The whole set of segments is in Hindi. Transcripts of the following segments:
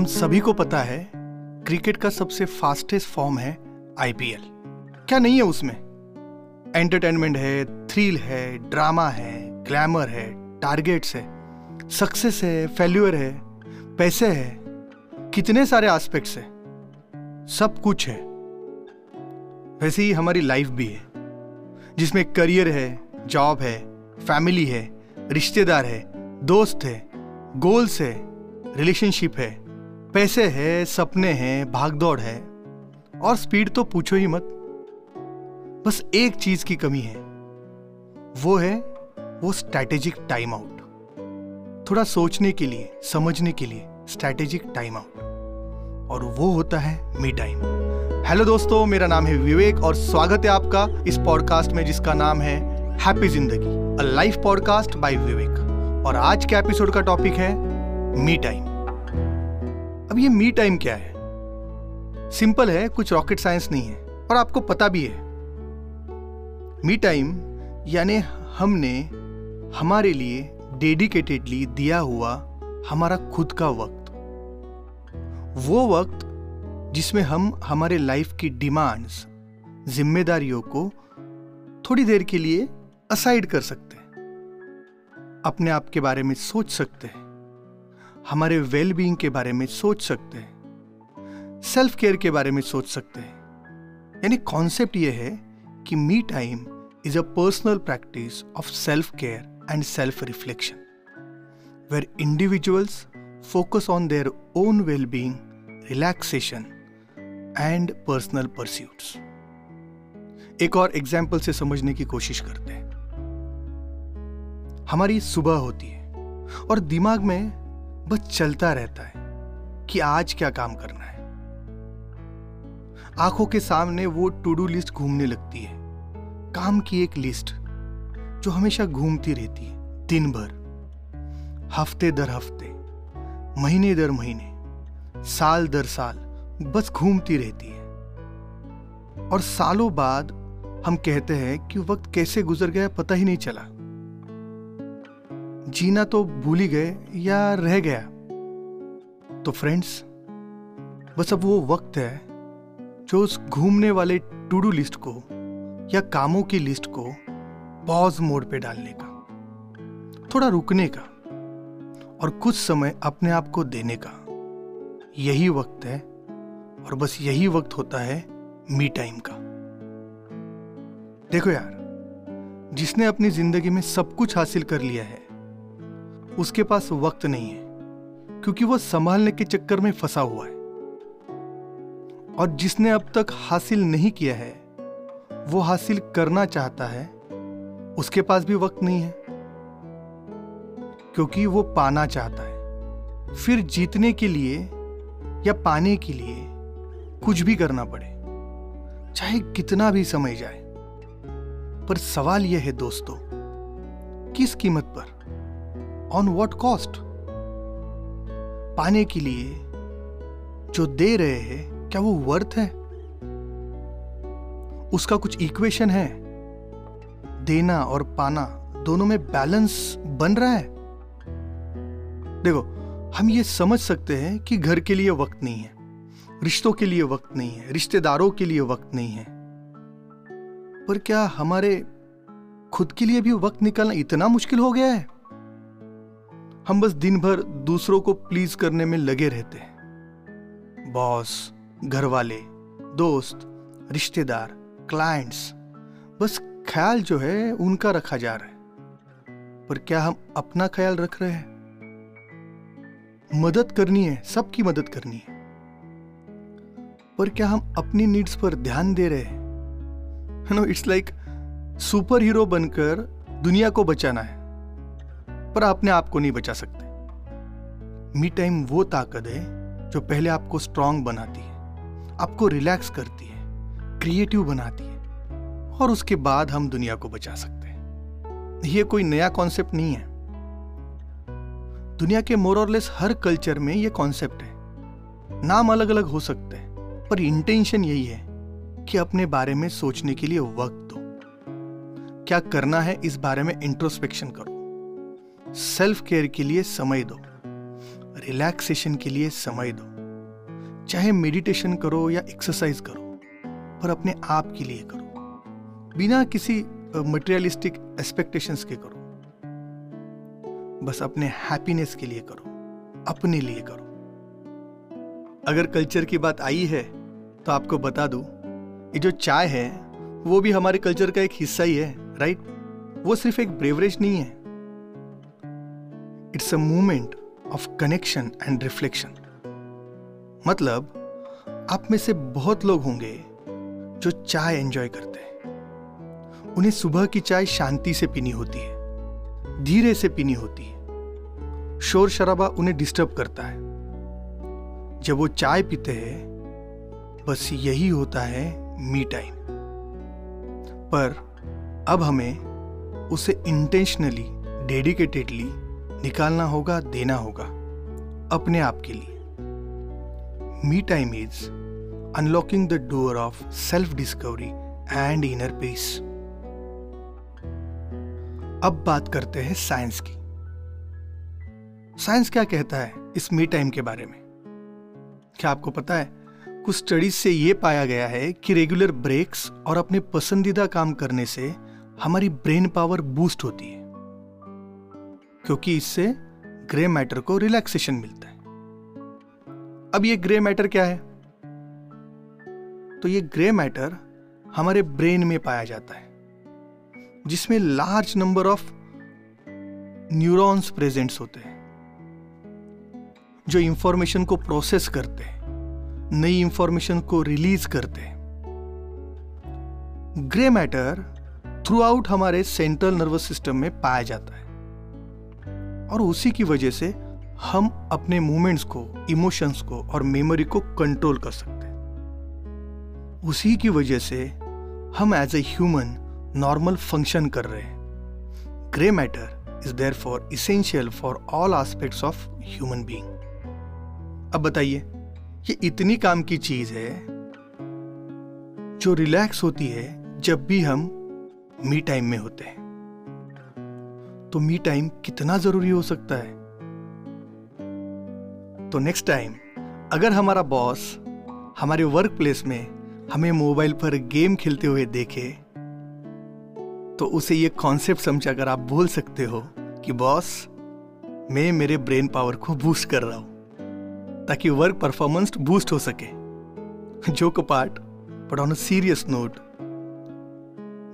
हम सभी को पता है, क्रिकेट का सबसे फास्टेस्ट फॉर्म है आईपीएल क्या नहीं है उसमें? एंटरटेनमेंट है थ्रिल है ड्रामा है ग्लैमर है टारगेट्स है सक्सेस है फेल्यूर है, पैसे है, कितने सारे एस्पेक्ट्स है, सब कुछ है। वैसे ही हमारी लाइफ भी है, जिसमें करियर है जॉब है फैमिली है, रिश्तेदार है, दोस्त है गोल्स है रिलेशनशिप है। पैसे है, सपने हैं, भागदौड़ है। और स्पीड तो पूछो ही मत। बस एक चीज़ की कमी है। वो है, वो स्ट्रैटेजिक टाइम आउट थोड़ा सोचने के लिए, समझने के लिए स्ट्रैटेजिक टाइम आउट और वो होता है मी टाइम हेलो दोस्तों, मेरा नाम है विवेक और स्वागत है आपका इस पॉडकास्ट में जिसका नाम है happy Zindagi a life podcast by Vivek और आज के एपिसोड का टॉपिक है मी टाइम अब ये मी टाइम क्या है? सिंपल है, कुछ रॉकेट साइंस नहीं है, और आपको पता भी है। मी टाइम यानी हमने हमारे लिए डेडिकेटेडली दिया हुआ हमारा खुद का वक्त। वो वक्त जिसमें हम हमारे लाइफ की डिमांड्स जिम्मेदारियों को थोड़ी देर के लिए असाइड कर सकते हैं। अपने आप के बारे में सोच सकते हैं। हमारे वेल बीइंग के बारे में सोच सकते हैं। सेल्फ केयर के बारे में सोच सकते हैं। यानी कॉन्सेप्ट यह है कि me time is a personal practice of self care and self reflection where individuals focus on their own well being relaxation and personal pursuits एक और एग्ज़ाम्पल से समझने की कोशिश करते हैं। हमारी सुबह होती है और दिमाग में बस चलता रहता है कि आज क्या काम करना है। आँखों के सामने वो टू डू लिस्ट घूमने लगती है। काम की एक लिस्ट जो हमेशा घूमती रहती है दिन भर हफ़्ते दर हफ़्ते, महीने दर महीने, साल दर साल, बस घूमती रहती है। और सालों बाद हम कहते हैं कि वक्त कैसे गुजर गया पता ही नहीं चला। जीना तो भूल ही गए या रह गया। तो फ्रेंड्स बस अब वो वक्त है जो उस घूमने वाले टू डू लिस्ट को या कामों की लिस्ट को पॉज मोड पे डालने का, थोड़ा रुकने का और कुछ समय अपने आप को देने का। यही वक्त है और बस यही वक्त होता है मी टाइम का। देखो यार, जिसने अपनी ज़िंदगी में सब कुछ हासिल कर लिया है उसके पास वक्त नहीं है, क्योंकि वो संभालने के चक्कर में फंसा हुआ है। और जिसने अब तक हासिल नहीं किया है, वो हासिल करना चाहता है, उसके पास भी वक्त नहीं है, क्योंकि वो पाना चाहता है। फिर जीतने के लिए या पाने के लिए कुछ भी करना पड़े, चाहे कितना भी समय जाए। पर सवाल यह है दोस्तों, किस कीमत पर? ऑन वॉट कॉस्ट पाने के लिए जो दे रहे हैं, क्या वो वर्थ है? उसका कुछ इक्वेशन है। देना और पाना दोनों में बैलेंस बन रहा है। देखो, हम ये समझ सकते हैं कि घर के लिए वक्त नहीं है, रिश्तों के लिए वक्त नहीं है, रिश्तेदारों के लिए वक्त नहीं है। पर क्या हमारे खुद के लिए भी वक्त निकालना इतना मुश्किल हो गया है? हम बस दिन भर दूसरों को प्लीज़ करने में लगे रहते हैं। बॉस घर वाले दोस्त, रिश्तेदार क्लाइंट्स बस ख्याल जो है, उनका रखा जा रहा है। पर क्या हम अपना ख्याल रख रहे हैं? मदद करनी है, सबकी मदद करनी है। पर क्या हम अपनी नीड्स पर ध्यान दे रहे हैं? No it's like super hero बनकर दुनिया को बचाना है। पर अपने आप को नहीं बचा सकते। मी टाइम वो ताकत है जो पहले आपको स्ट्रांग बनाती है, आपको रिलैक्स करती है क्रिएटिव बनाती है, और उसके बाद हम दुनिया को बचा सकते हैं। यह कोई नया कॉन्सेप्ट नहीं है। दुनिया के मोरलेस हर कल्चर में यह कॉन्सेप्ट है। नाम अलग अलग हो सकते हैं, पर इंटेंशन यही है कि अपने बारे में सोचने के लिए वक्त दो। क्या करना है इस बारे में इंट्रोस्पेक्शन करो। सेल्फ केयर के लिए समय दो रिलैक्सेशन के लिए समय दो। चाहे मेडिटेशन करो या एक्सरसाइज करो, पर अपने आप के लिए करो। बिना किसी मटेरियलिस्टिक एक्सपेक्टेशंस के करो। बस अपने हैप्पीनेस के लिए करो, अपने लिए करो। अगर कल्चर की बात आई है तो आपको बता दूँ, ये जो चाय है, वो भी हमारे कल्चर का एक हिस्सा ही है राइट वो सिर्फ़ एक ब्रेवरेज नहीं है। It's a movement of connection and reflection मतलब आप में से बहुत लोग होंगे जो चाय एंजॉय करते हैं। उन्हें सुबह की चाय शांति से पीनी होती है, धीरे से पीनी होती है। शोर शराबा उन्हें डिस्टर्ब करता है। जब वो चाय पीते हैं, बस यही होता है मी टाइम पर अब हमें उसे इंटेंशनली डेडिकेटेडली निकालना होगा, देना होगा। अपने आप के लिए। Me time is unlocking the door of self discovery and inner peace अब बात करते हैं साइंस की। साइंस क्या कहता है इस मी टाइम के बारे में? क्या आपको पता है, कुछ स्टडीज़ से यह पाया गया है कि रेगुलर ब्रेक्स और अपने पसंदीदा काम करने से हमारी ब्रेन पावर बूस्ट होती है। क्योंकि इससे ग्रे मैटर को रिलैक्सेशन मिलता है। अब ये ग्रे मैटर क्या है? तो ये ग्रे मैटर हमारे ब्रेन में पाया जाता है, जिसमें large number of neurons presents होते हैं, जो इंफॉर्मेशन को प्रोसेस करते हैं, नई इंफॉर्मेशन को रिलीज़ करते हैं। ग्रे मैटर थ्रू आउट हमारे सेंट्रल नर्वस सिस्टम में पाया जाता है। और उसी की वजह से हम अपने मूवमेंट्स को, इमोशंस को और मेमोरी को कंट्रोल कर सकते हैं। उसी की वजह से हम as a human normal function कर रहे हैं। Grey matter is there for essential for all aspects of human being अब बताइए, ये इतनी काम की चीज़ है जो रिलैक्स होती है जब भी हम मी टाइम में होते हैं। तो मी टाइम कितना ज़रूरी हो सकता है? तो नेक्स्ट टाइम अगर हमारा बॉस हमारे वर्क प्लेस में हमें मोबाइल पर गेम खेलते हुए देखे तो उसे ये कॉन्सेप्ट समझा कर आप बोल सकते हो कि बॉस मैं मेरे ब्रेन पावर को बूस्ट कर रहा हूँ, ताकि वर्क परफॉर्मेंस बूस्ट हो सके। Joke part but on a serious note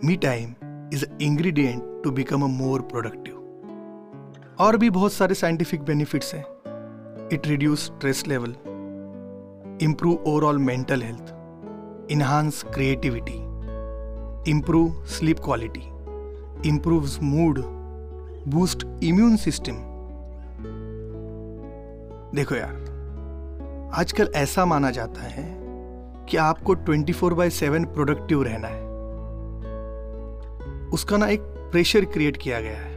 me time is a ingredient to become a more productive और भी बहुत सारे साइंटिफिक बेनिफिट्स हैं. It reduce stress level improve overall mental health enhance creativity improve sleep quality improve mood boost immune system देखो यार, आजकल ऐसा माना जाता है कि आपको 24 फोर बाय सेवन प्रोडक्टिव रहना है। उसका ना एक प्रेशर क्रिएट किया गया है।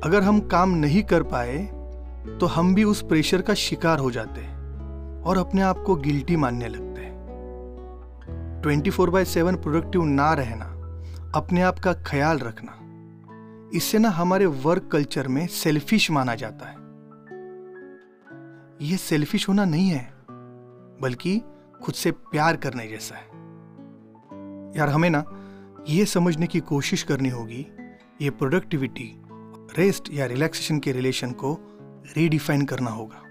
अगर हम काम नहीं कर पाए तो हम भी उस प्रेशर का शिकार हो जाते हैं और अपने आप को गिल्टी मानने लगते। हैं twenty four by seven productive ना रहना, अपने आप का ख्याल रखना, इससे ना हमारे वर्क कल्चर में सेल्फिश माना जाता है। यह सेल्फिश होना नहीं है, बल्कि खुद से प्यार करने जैसा है। यार हमें ना ये समझने की कोशिश करनी होगी, ये प्रोडक्टिविटी रेस्ट या रिलैक्सेशन के रिलेशन को रीडिफाइन करना होगा।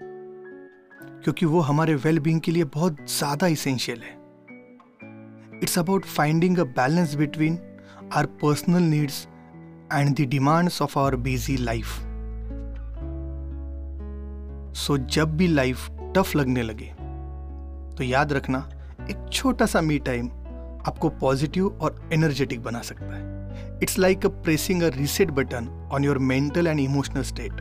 क्योंकि वो हमारे वेलबींग के लिए बहुत ज़्यादा इसेंशियल है। It's about finding a balance between our personal needs and the demands of our busy life so जब भी लाइफ टफ लगने लगे तो याद रखना, एक छोटा सा मी टाइम आपको पॉजिटिव और एनर्जेटिक बना सकता है। It's like a pressing a reset button on your mental and emotional state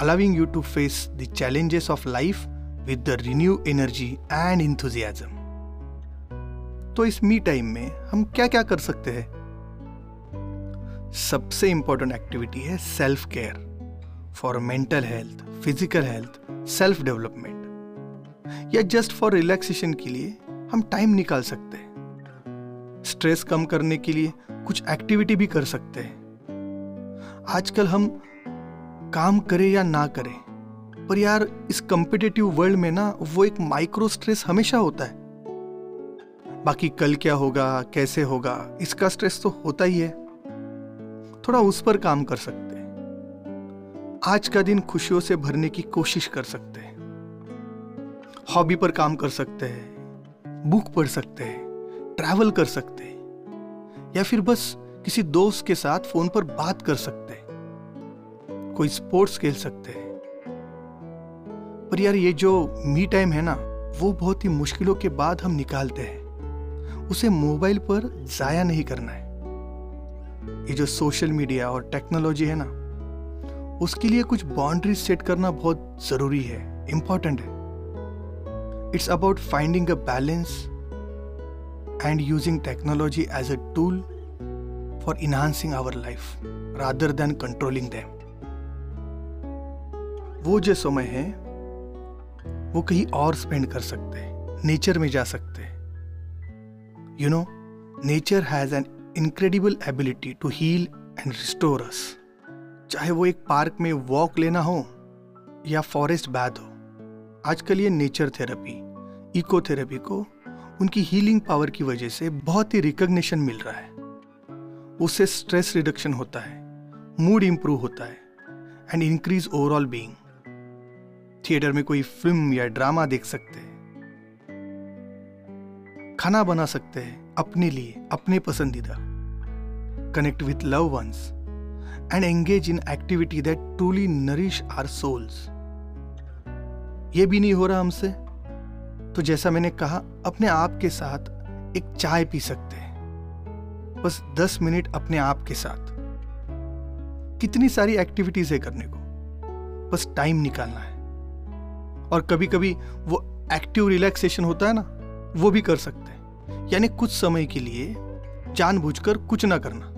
allowing you to face the challenges of life with the renew energy and enthusiasm तो इस मी टाइम में हम क्या क्या कर सकते हैं? सबसे इंपॉर्टेंट एक्टिविटी है self care for mental health physical health self development या जस्ट फॉर रिलैक्सेशन के लिए हम टाइम निकाल सकते हैं। स्ट्रेस कम करने के लिए कुछ एक्टिविटी भी कर सकते हैं। आजकल हम काम करें या ना करें, पर यार इस कंपिटेटिव वर्ल्ड में ना वो एक माइक्रो स्ट्रेस हमेशा होता है। बाकी कल क्या होगा, कैसे होगा, इसका स्ट्रेस तो होता ही है। थोड़ा उस पर काम कर सकते हैं। आज का दिन खुशियों से भरने की कोशिश कर सकते हैं। हॉबी पर काम कर सकते हैं। बुक पढ़ सकते हैं। ट्रैवल कर सकते या फिर बस किसी दोस्त के साथ फ़ोन पर बात कर सकते हैं, कोई स्पोर्ट्स खेल सकते हैं। पर यार ये जो मी टाइम है ना, वो बहुत ही मुश्किलों के बाद हम निकालते हैं। उसे मोबाइल पर जाया नहीं करना है। ये जो सोशल मीडिया और टेक्नोलॉजी है ना, उसके लिए कुछ बाउंड्रीज सेट करना बहुत ज़रूरी है इंपॉर्टेंट है। It's about finding a balance and using technology as a tool for enhancing our life rather than controlling them वो जो समय है वो कहीं और स्पेंड कर सकते हैं नेचर में जा सकते हैं You know, nature has an incredible ability to heal and restore us. चाहे वो एक पार्क में वॉक लेना हो या फॉरेस्ट बैद हो आजकल ये नेचर थेरेपी इको थेरेपी को उनकी हीलिंग पावर की वजह से बहुत ही रिकग्निशन मिल रहा है। उससे स्ट्रेस रिडक्शन होता है मूड इंप्रूव होता है and increase overall being theatre में कोई फ़िल्म या ड्रामा देख सकते हैं। खाना बना सकते हैं अपने लिए, अपने पसंदीदा। Connect with love ones and engage in activity that truly nourish our souls ये भी नहीं हो रहा हमसे? तो जैसा मैंने कहा, अपने आप के साथ एक चाय पी सकते हैं। बस दस मिनट अपने आप के साथ। कितनी सारी एक्टिविटीज़ है करने को। बस टाइम निकालना है। और कभी कभी वो एक्टिव रिलैक्सेशन होता है ना, वो भी कर सकते हैं। यानी कुछ समय के लिए जानबूझकर कुछ ना करना।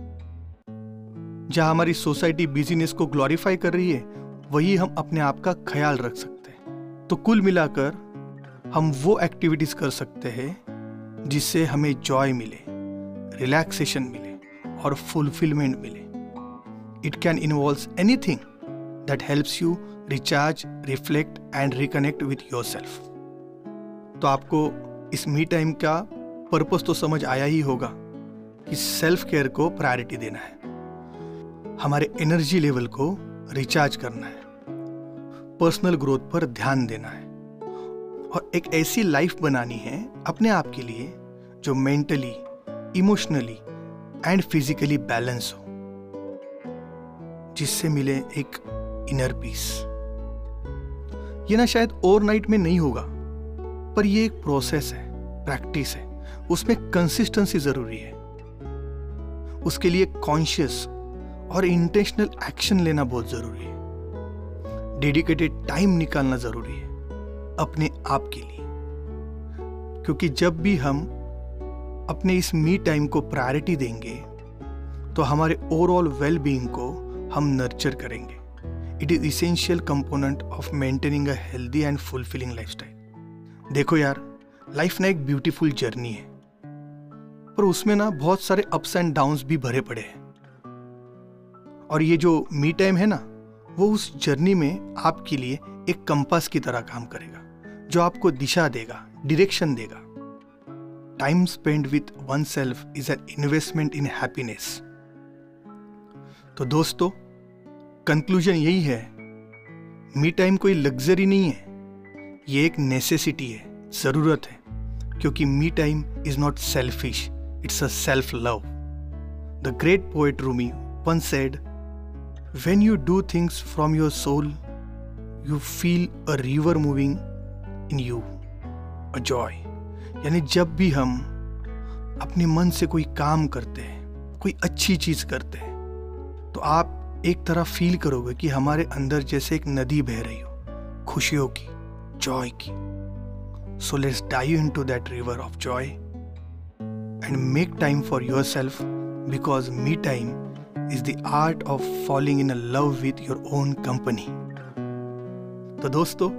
जहाँ हमारी सोसाइटी बिजीनेस को ग्लोरीफाई कर रही है, वही हम अपने आप का ख्याल रख सकते हैं। तो कुल मिलाकर हम वो एक्टिविटीज़ कर सकते हैं जिससे हमें जॉय मिले रिलैक्सेशन मिले और फुलफिलमेंट मिले। It can involve anything that helps you recharge reflect and reconnect with yourself तो आपको इस मी टाइम का पर्पस तो समझ आया ही होगा कि सेल्फ केयर को प्रायोरिटी देना है। हमारे एनर्जी लेवल को रिचार्ज करना है। पर्सनल ग्रोथ पर ध्यान देना है। और एक ऐसी लाइफ बनानी है अपने आप के लिए जो mentally emotionally and physically balance हो, जिससे मिले एक इनर पीस ये ना शायद ओवरनाइट में नहीं होगा, पर ये एक प्रोसेस है प्रैक्टिस है। उसमें कंसिस्टेंसी ज़रूरी है। उसके लिए कॉन्शियस और इंटेंशनल एक्शन लेना बहुत ज़रूरी है। डेडिकेटेड टाइम निकालना ज़रूरी है। अपने आप के लिए। क्योंकि जब भी हम अपने इस मी टाइम को प्रायोरिटी देंगे तो हमारे ओवरऑल वेल बीइंग को हम नर्चर करेंगे। It is essential component of maintaining a healthy and fulfilling lifestyle देखो यार लाइफ ना एक ब्यूटीफुल जर्नी है, पर उसमें ना बहुत सारे अप्स एंड डाउन्स भी भरे पड़े हैं। और ये जो मी टाइम है ना, वो उस जर्नी में आपके लिए एक कंपास की तरह काम करेगा। जो आपको दिशा देगा डिरेक्शन देगा। Time spend with oneself is an investment in happiness तो दोस्तों कंक्लूजन यही है। मी टाइम कोई लग्जरी नहीं है। ये एक नेसेसिटी है, ज़रूरत है। क्योंकि me time is not selfish it's a self love. The great poet Rumi once said when you do things from your soul you feel a river moving in you, a joy. यानी जब भी हम अपने मन से कोई काम करते हैं कोई अच्छी चीज़ करते हैं तो आप एक तरह फील करोगे कि हमारे अंदर जैसे एक नदी बह रही हो खुशियों की जॉय की so let's dive into that river of joy and make time for yourself because me time is the art of of in a love with your own company तो दोस्तों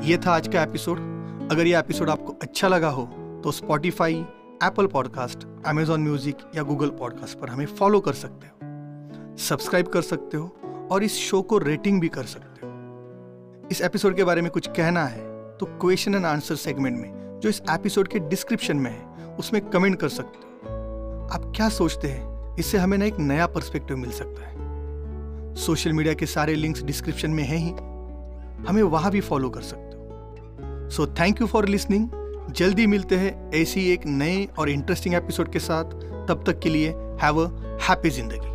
ये था आज का एपिसोड अगर ये एपिसोड आपको अच्छा लगा हो तो Spotify Apple podcast Amazon music या गूगल पॉडकास्ट पर हमें फॉलो कर सकते हो। सब्सक्राइब कर सकते हो और इस शो को रेटिंग भी कर सकते हो। इस एपिसोड के बारे में कुछ कहना है तो क्वेश्चन एंड आंसर सेगमेंट में, जो इस एपिसोड के डिस्क्रिप्शन में है, उसमें कमेंट कर सकते हो। आप क्या सोचते हैं? इससे हमें ना एक नया पर्सपेक्टिव मिल सकता है। सोशल मीडिया के सारे लिंक्स डिस्क्रिप्शन में हैं ही। हमें वहाँ भी फॉलो कर सकते so thank you for listening जल्दी मिलते हैं ऐसी एक नए और इंटरेस्टिंग एपिसोड के साथ। तब तक के लिए हैव अ हैप्पी ज़िंदगी।